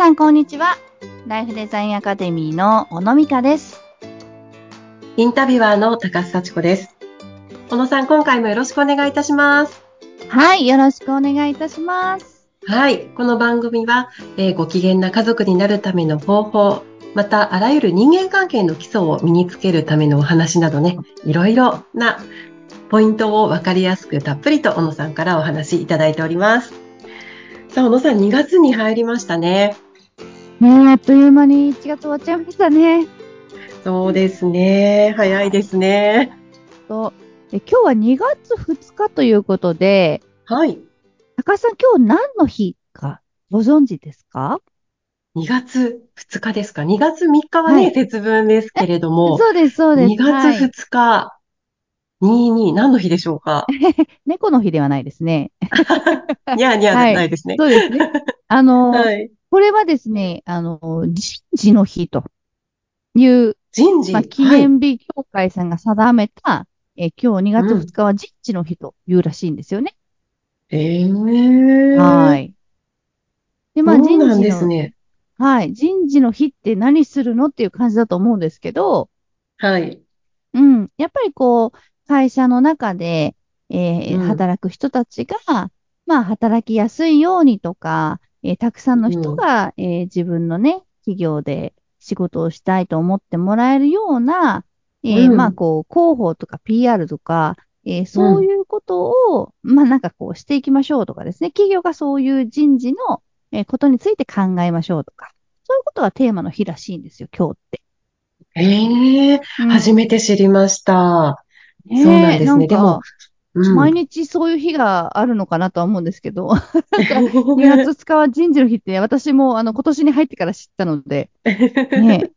皆さん、こんにちは。ライフデザインアカデミーの小野美香です。インタビュアーの高須幸子です。小野さん、今回もよろしくお願いいたします。はい、よろしくお願いいたします。はい。この番組は、えーご機嫌な家族になるための方法、また、あらゆる人間関係の基礎を身につけるためのお話などね、いろいろなポイントをわかりやすくたっぷりと小野さんからお話しいただいております。さあ、小野さん、2月に入りましたね。ねえ、あっという間に1月終わっちゃいましたね。そうですね。早いですね。とえ今日は2月2日ということで、はい。高橋さん、今日何の日かご存知ですか？2月2日ですか ?2 月3日はね、はい節分ですけれども、そうです、そうです。2月はい2日、22、何の日でしょうか？猫の日ではないですね。にゃーにゃーはいじゃないですね。そうですね。あの、はい。これはですね、あの、人事の日という、人事。まあ、記はい。念日協会さんが定めた、えー今日2月2日は人事の日というらしいんですよね。えー。。はいい。で、まあ、人事の、ですね。はい。人事の日って何するのっていう感じだと思うんですけど、はい。うん。やっぱりこう、会社の中で、えーうん働く人たちが、まあ、働きやすいようにとか、えーたくさんの人が、えー自分のね、企業で仕事をしたいと思ってもらえるような、えーうんまあ、こう、広報とか PR とか、えーそういうことを、まあ、なんかこうしていきましょうとかですね。企業がそういう人事の、えーことについて考えましょうとか。そういうことがテーマの日らしいんですよ、今日って。えー。うん初めて知りました。そうなんですねでもうん。毎日そういう日があるのかなとは思うんですけど、2 月2日は人事の日って私もあの今年に入ってから知ったので、ね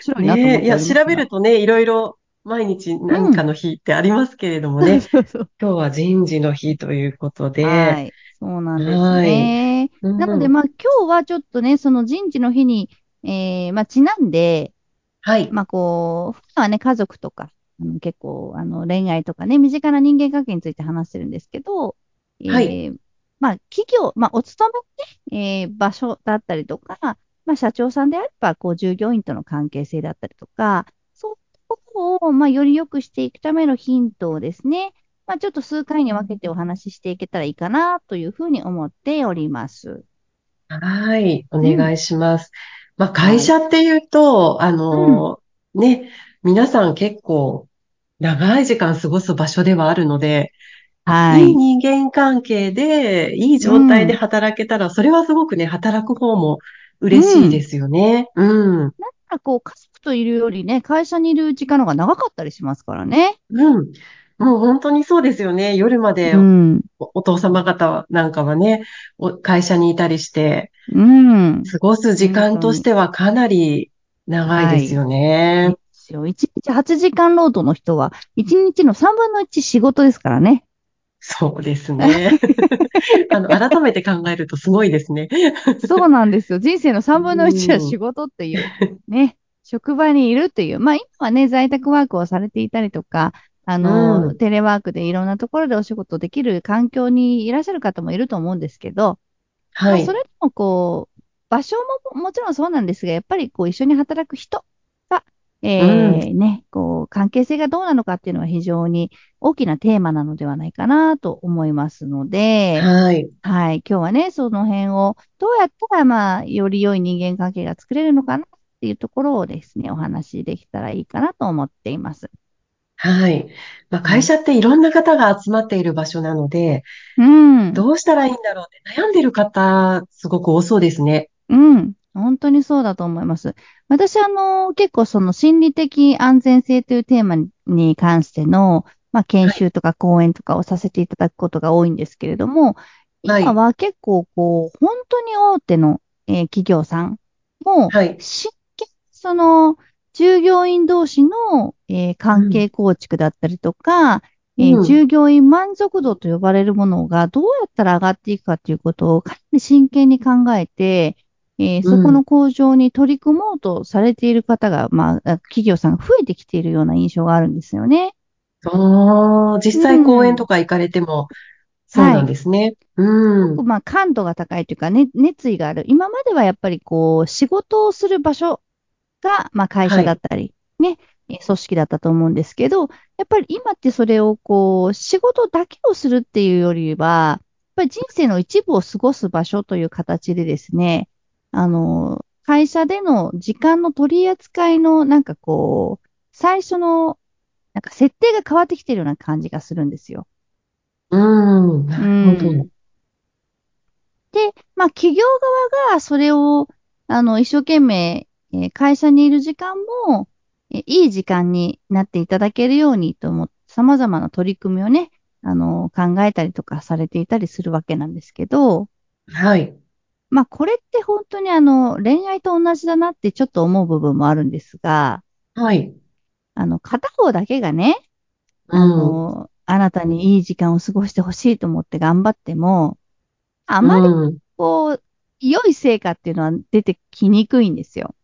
白いなと思ってねえ、いや、調べるとね、いろいろ毎日何かの日ってありますけれどもね、そうそう今日は人事の日ということで、はい。そうなんですね。うん。なので、まあ今日はちょっとね、その人事の日に、えーまあちなんで、はい。まあこう、普段はね、家族とか、あの結構、あの恋愛とかね、身近な人間関係について話してるんですけど、えーはいまあ企業、まあお勤めね、えー場所だったりとか、まあ社長さんであれば、こう従業員との関係性だったりとか、そういったことを、まあより良くしていくためのヒントをですね、まあちょっと数回に分けてお話ししていけたらいいかなというふうに思っております。はい。お願いします。まあ、会社っていうと、あの、ね、皆さん結構長い時間過ごす場所ではあるので、はいい人間関係で、いい状態で働けたら、それはすごくね、働く方も嬉しいですよね。うん。なんかこう、家族といるよりね、会社にいる時間の方が長かったりしますからね。うん。もう本当にそうですよね。夜までうん。おお父様方なんかはね、お会社にいたりして、うん。過ごす時間としてはかなり長いですよね。ですよ。1日8時間労働の人は、1日の3分の1仕事ですからね。そうですね。あの、改めて考えるとすごいですね。そうなんですよ。人生の3分の1は仕事っていう、ね、職場にいるっていう。まあ今はね、在宅ワークをされていたりとか、あの、うんテレワークでいろんなところでお仕事できる環境にいらっしゃる方もいると思うんですけど、はいまあそ。れでもこう、場所ももちろんそうなんですが、やっぱりこう一緒に働く人が、えーね、こう、関係性がどうなのかっていうのは非常に大きなテーマなのではないかなと思いますので、はい。はい、今日はね、その辺をどうやったら、まあ、より良い人間関係が作れるのかなっていうところをですね、お話しできたらいいかなと思っています。はい。まあ、会社っていろんな方が集まっている場所なので、うん。どうしたらいいんだろうって悩んでる方、すごく多そうですね。うん。本当にそうだと思います。私、あの、結構その心理的安全性というテーマに関しての、まあ、研修とか講演とかをさせていただくことが多いんですけれども、はい。今は結構こう、本当に大手の、えー企業さんも、はい。真剣にその、従業員同士の、えー関係構築だったりとか、えーうん。従業員満足度と呼ばれるものがどうやったら上がっていくかということをかなり真剣に考えて、えーそこの向上に取り組もうとされている方が、まあ、企業さんが増えてきているような印象があるんですよね。おー、実際講演とか行かれても、そうなんですね。うん。まあ、感度が高いというか、ね、熱意がある。今まではやっぱりこう、仕事をする場所が、まあ、会社だったり、ね、え組織だったと思うんですけど、やっぱり今ってそれをこう、仕事だけをするっていうよりは、やっぱり人生の一部を過ごす場所という形でですね、あの、会社での時間の取り扱いのなんかこう、最初の、なんか設定が変わってきてるような感じがするんですよ。うん。なるほんで、まあ、企業側がそれを、あの、一生懸命、えー会社にいる時間も、えーいい時間になっていただけるようにと思って、様々な取り組みをね、あの、考えたりとかされていたりするわけなんですけど、はい。まあ、これって本当にあの、恋愛と同じだなってちょっと思う部分もあるんですが、はい。あの、片方だけがね、あうん。の、あなたにいい時間を過ごしてほしいと思って頑張っても、あまりうん。こう、良い成果っていうのは出てきにくいんですよ。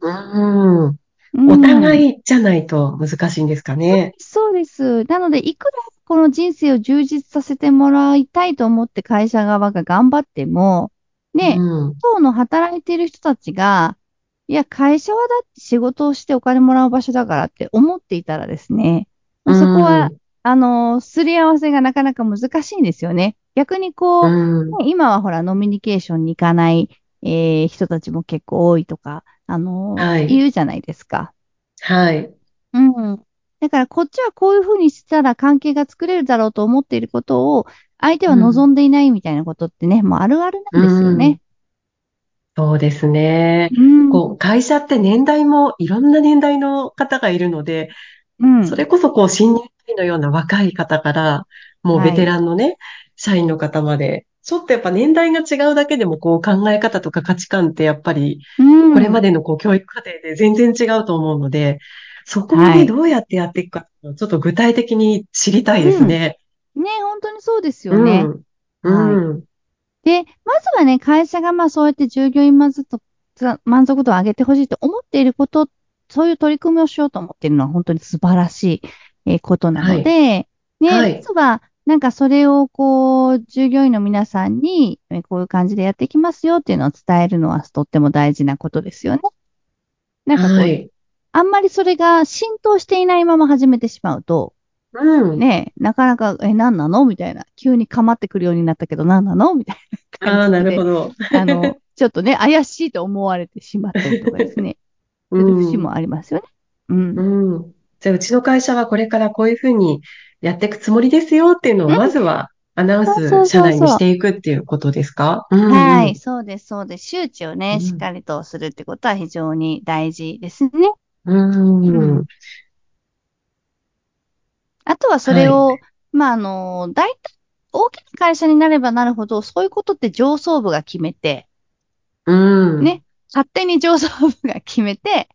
うん。うんお互いじゃないと難しいんですかね。そうです。なので、いくらこの人生を充実させてもらいたいと思って会社側が頑張っても、ね、うん。当の働いている人たちが、いや、会社はだって仕事をしてお金もらう場所だからって思っていたらですね、そこは、あの、すり合わせがなかなか難しいんですよね。逆にこう、うん。ね今はほら、ノミニケーションに行かない、えー人たちも結構多いとか、あのーはい言うじゃないですか。はい。うん。だから、こっちはこういうふうにしたら関係が作れるだろうと思っていることを、相手は望んでいないみたいなことってね、もうあるあるなんですよね。そうですね。うん。こう、会社って年代もいろんな年代の方がいるので、うん。それこそこう、新入社員のような若い方から、もうベテランのね、社員の方まで、ちょっとやっぱ年代が違うだけでもこう考え方とか価値観ってやっぱりうんこれまでのこう教育課程で全然違うと思うので、そこをね、はいどうやってやっていくかちょっと具体的に知りたいですね。ね、本当にそうですよね。うん。うん。で、まずはね、会社がまあそうやって従業員満足度満足度を上げてほしいと思っていること、そういう取り組みをしようと思っているのは本当に素晴らしいえーことなので、ね、はいまずは、なんかそれをこう、従業員の皆さんに、えーこういう感じでやっていきますよっていうのを伝えるのはとっても大事なことですよね。なんかこう、はい。あんまりそれが浸透していないまま始めてしまうと、うん。ね、なかなか、え、何なの？みたいな。急に構ってくるようになったけど何なの？みたいなああ、感じで。なるほど。あの、ちょっとね、怪しいと思われてしまったりとかですね。そういう節もありますよね。うん。うん。じゃあ、うちの会社はこれからこういうふうにやっていくつもりですよっていうのを、うんまずはアナウンそうそうそうそうス社内にしていくっていうことですか？うんうんはい、そうです、そうです。周知をね、うんしっかりとするってことは非常に大事ですね。うん。うんあとはそれを、まあ、あの、大体、大きな会社になればなるほど、そういうことって上層部が決めて、うん。ね勝手に上層部が決めて、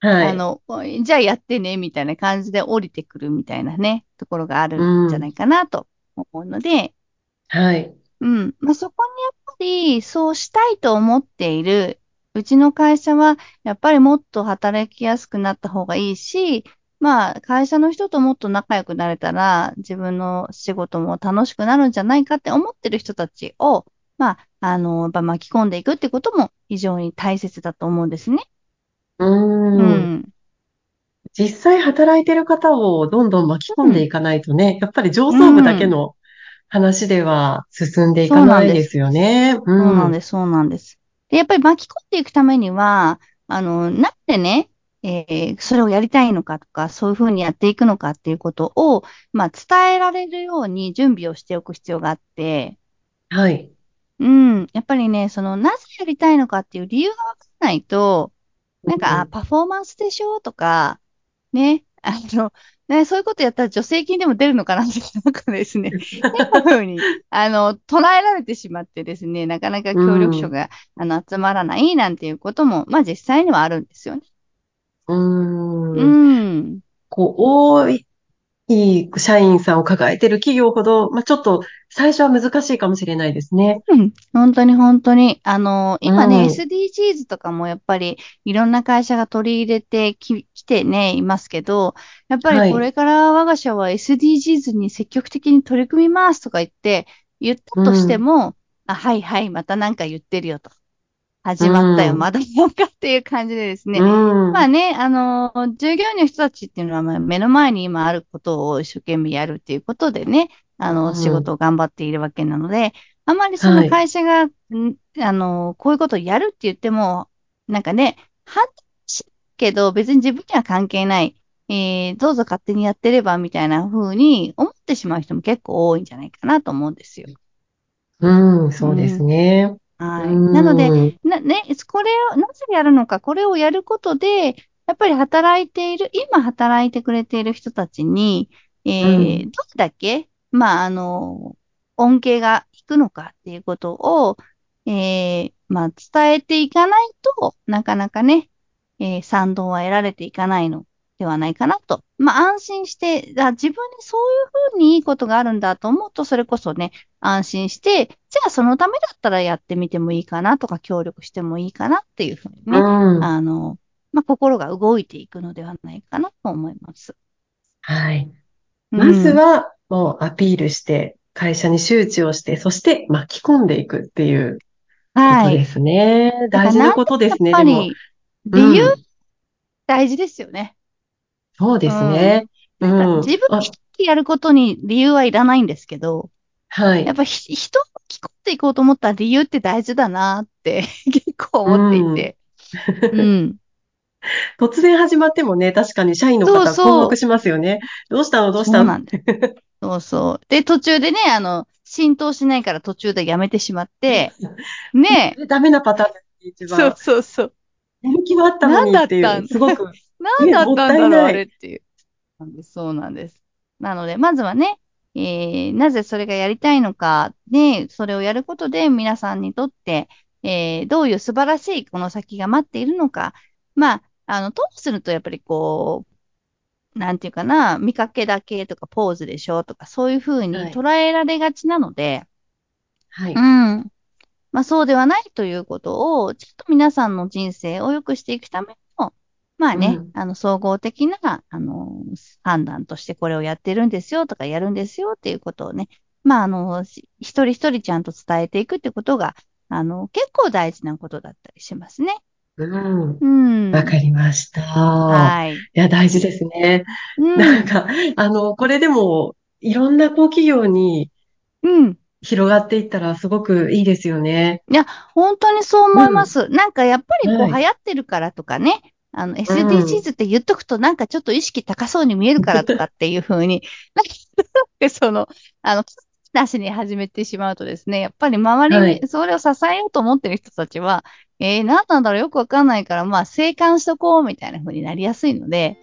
はい。あの、おいじゃあやってね、みたいな感じで降りてくるみたいなね、ところがあるんじゃないかなと思うので、はい。うん。まあ、そこにやっぱり、そうしたいと思っている、うちの会社は、やっぱりもっと働きやすくなった方がいいし、まあ、会社の人ともっと仲良くなれたら、自分の仕事も楽しくなるんじゃないかって思ってる人たちを、まあ、あの、やっぱ巻き込んでいくってことも非常に大切だと思うんですね。う。うんん。実際働いてる方をどんどん巻き込んでいかないとね、やっぱり上層部だけの話では進んでいかないですよね。そうなんす。です、そうなんです。で、やっぱり巻き込んでいくためには、あの、なんでね、えーそれをやりたいのかとか、そういうふうにやっていくのかっていうことを、まあ、伝えられるように準備をしておく必要があって、はい。うん、やっぱりね、その、なぜやりたいのかっていう理由がわからないと、なんか、あ、パフォーマンスでしょとか、ね、あの、ね、そういうことやったら助成金でも出るのかなって、なんかですね、変な風に、あの、捉えられてしまってですね、なかなか協力者が、あの、集まらないなんていうことも、まあ実際にはあるんですよね。うーん。うん。こう、多い社員さんを抱えてる企業ほど、まあ、ちょっと最初は難しいかもしれないですね。うん本当に本当に。あの、今ね、うん SDGs とかもやっぱりいろんな会社が取り入れてき、きてね、いますけど、やっぱはいりこれから我が社は SDGs に積極的に取り組みますとか言って、言ったとしても、あ、はいはい、またなんか言ってるよと。始まったよ、うんまだなんかっていう感じでですね。うん。まあね、あの従業員の人たちっていうのは、まあ目の前に今あることを一生懸命やるっていうことでね、あの、うん仕事を頑張っているわけなので、あまりそのはい会社が、んあの、こういうことをやるって言っても、なんかね、反対しけど別に自分には関係ない、えー、どうぞ勝手にやってればみたいな風に思ってしまう人も結構多いんじゃないかなと思うんですよ。うん、そうですね。はい。うんなので、な、ね、これを、なぜやるのか、これをやることで、やっぱり働いている、今働いてくれている人たちに、えーうんどれだけ、まあ、あの、恩恵がいくのかっていうことを、えーまあ、伝えていかないとなかなかね、えー賛同は得られていかないのではないかなと。まあ、安心して、あ自分にそういうふうにいいことがあるんだと思うと、それこそね、安心して、じゃあそのためだったらやってみてもいいかなとか、協力してもいいかなっていうふうにね、うん。あの、まあ、心が動いていくのではないかなと思います。はい。うんまずは、もうアピールして、会社に周知をして、そして巻き込んでいくっていうこはい。とですね。大事なことですね、やっぱ。り、理由？うん大事ですよね。そうですね。なんかうんあ自分一人でやることに理由はいらないんですけど、はいやっ。ぱひ人を聞こっていこうと思ったら理由って大事だなって 結構思っていて。うん。突然始まってもね、確かに社員の方そうそう困惑しますよね。どうしたの？どうしたの？そうなんです。そうそう。で、途中でね、あの、浸透しないから途中でやめてしまって、ねダメなパターンですね、一そう番。そうそう。やる気はあったのにっていう、何だ？ったんすごく。何だったんだろう、あれっていう。そうなんです。なので、まずはね、えー、なぜそれがやりたいのか、ね、それをやることで皆さんにとって、えー、どういう素晴らしいこの先が待っているのか。まあ、あの、とするとやっぱりこう、なんていうかな、見かけだけとかポーズでしょとか、そういうふうにはい捉えられがちなので、はい。うん。まあそうではないということを、ちょっと皆さんの人生を良くしていくための、まあね、うんあの、総合的な、あの、判断としてこれをやってるんですよとかやるんですよっていうことをね、まああの、し一人一人ちゃんと伝えていくってことが、あの、結構大事なことだったりしますね。うん。うん。わかりました。はい。いや、大事ですね。うん。なんか、あの、これでも、いろんなこう企業にうん。広がっていったらすごくいいですよね。本当にそう思います。なんかやっぱりこうはい流行ってるからとかね、あの SDGs って言っとくとなんかちょっと意識高そうに見えるからとかっていう風に、なんかその、あの、なしに始めてしまうとですね、やっぱり周りにそれを支えようと思ってる人たちは、えー、何なんだろうよくわかんないから、まあ、静観しとこうみたいな風になりやすいので、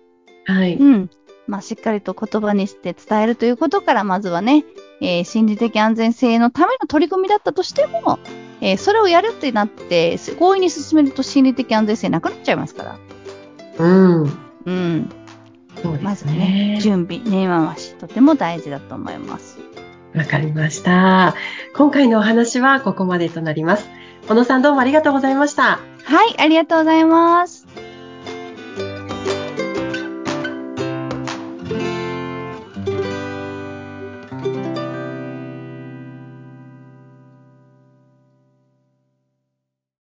はい。うん。まあ、しっかりと言葉にして伝えるということから、まずはね、えー心理的安全性のための取り組みだったとしても、えーそれをやるってなって、強引に進めると心理的安全性なくなっちゃいますから。うん。うん。そうでますずねね、。準備、根回し、とても大事だと思います。わかりました。今回のお話はここまでとなります。小野さんどうもありがとうございました。はい、ありがとうございます。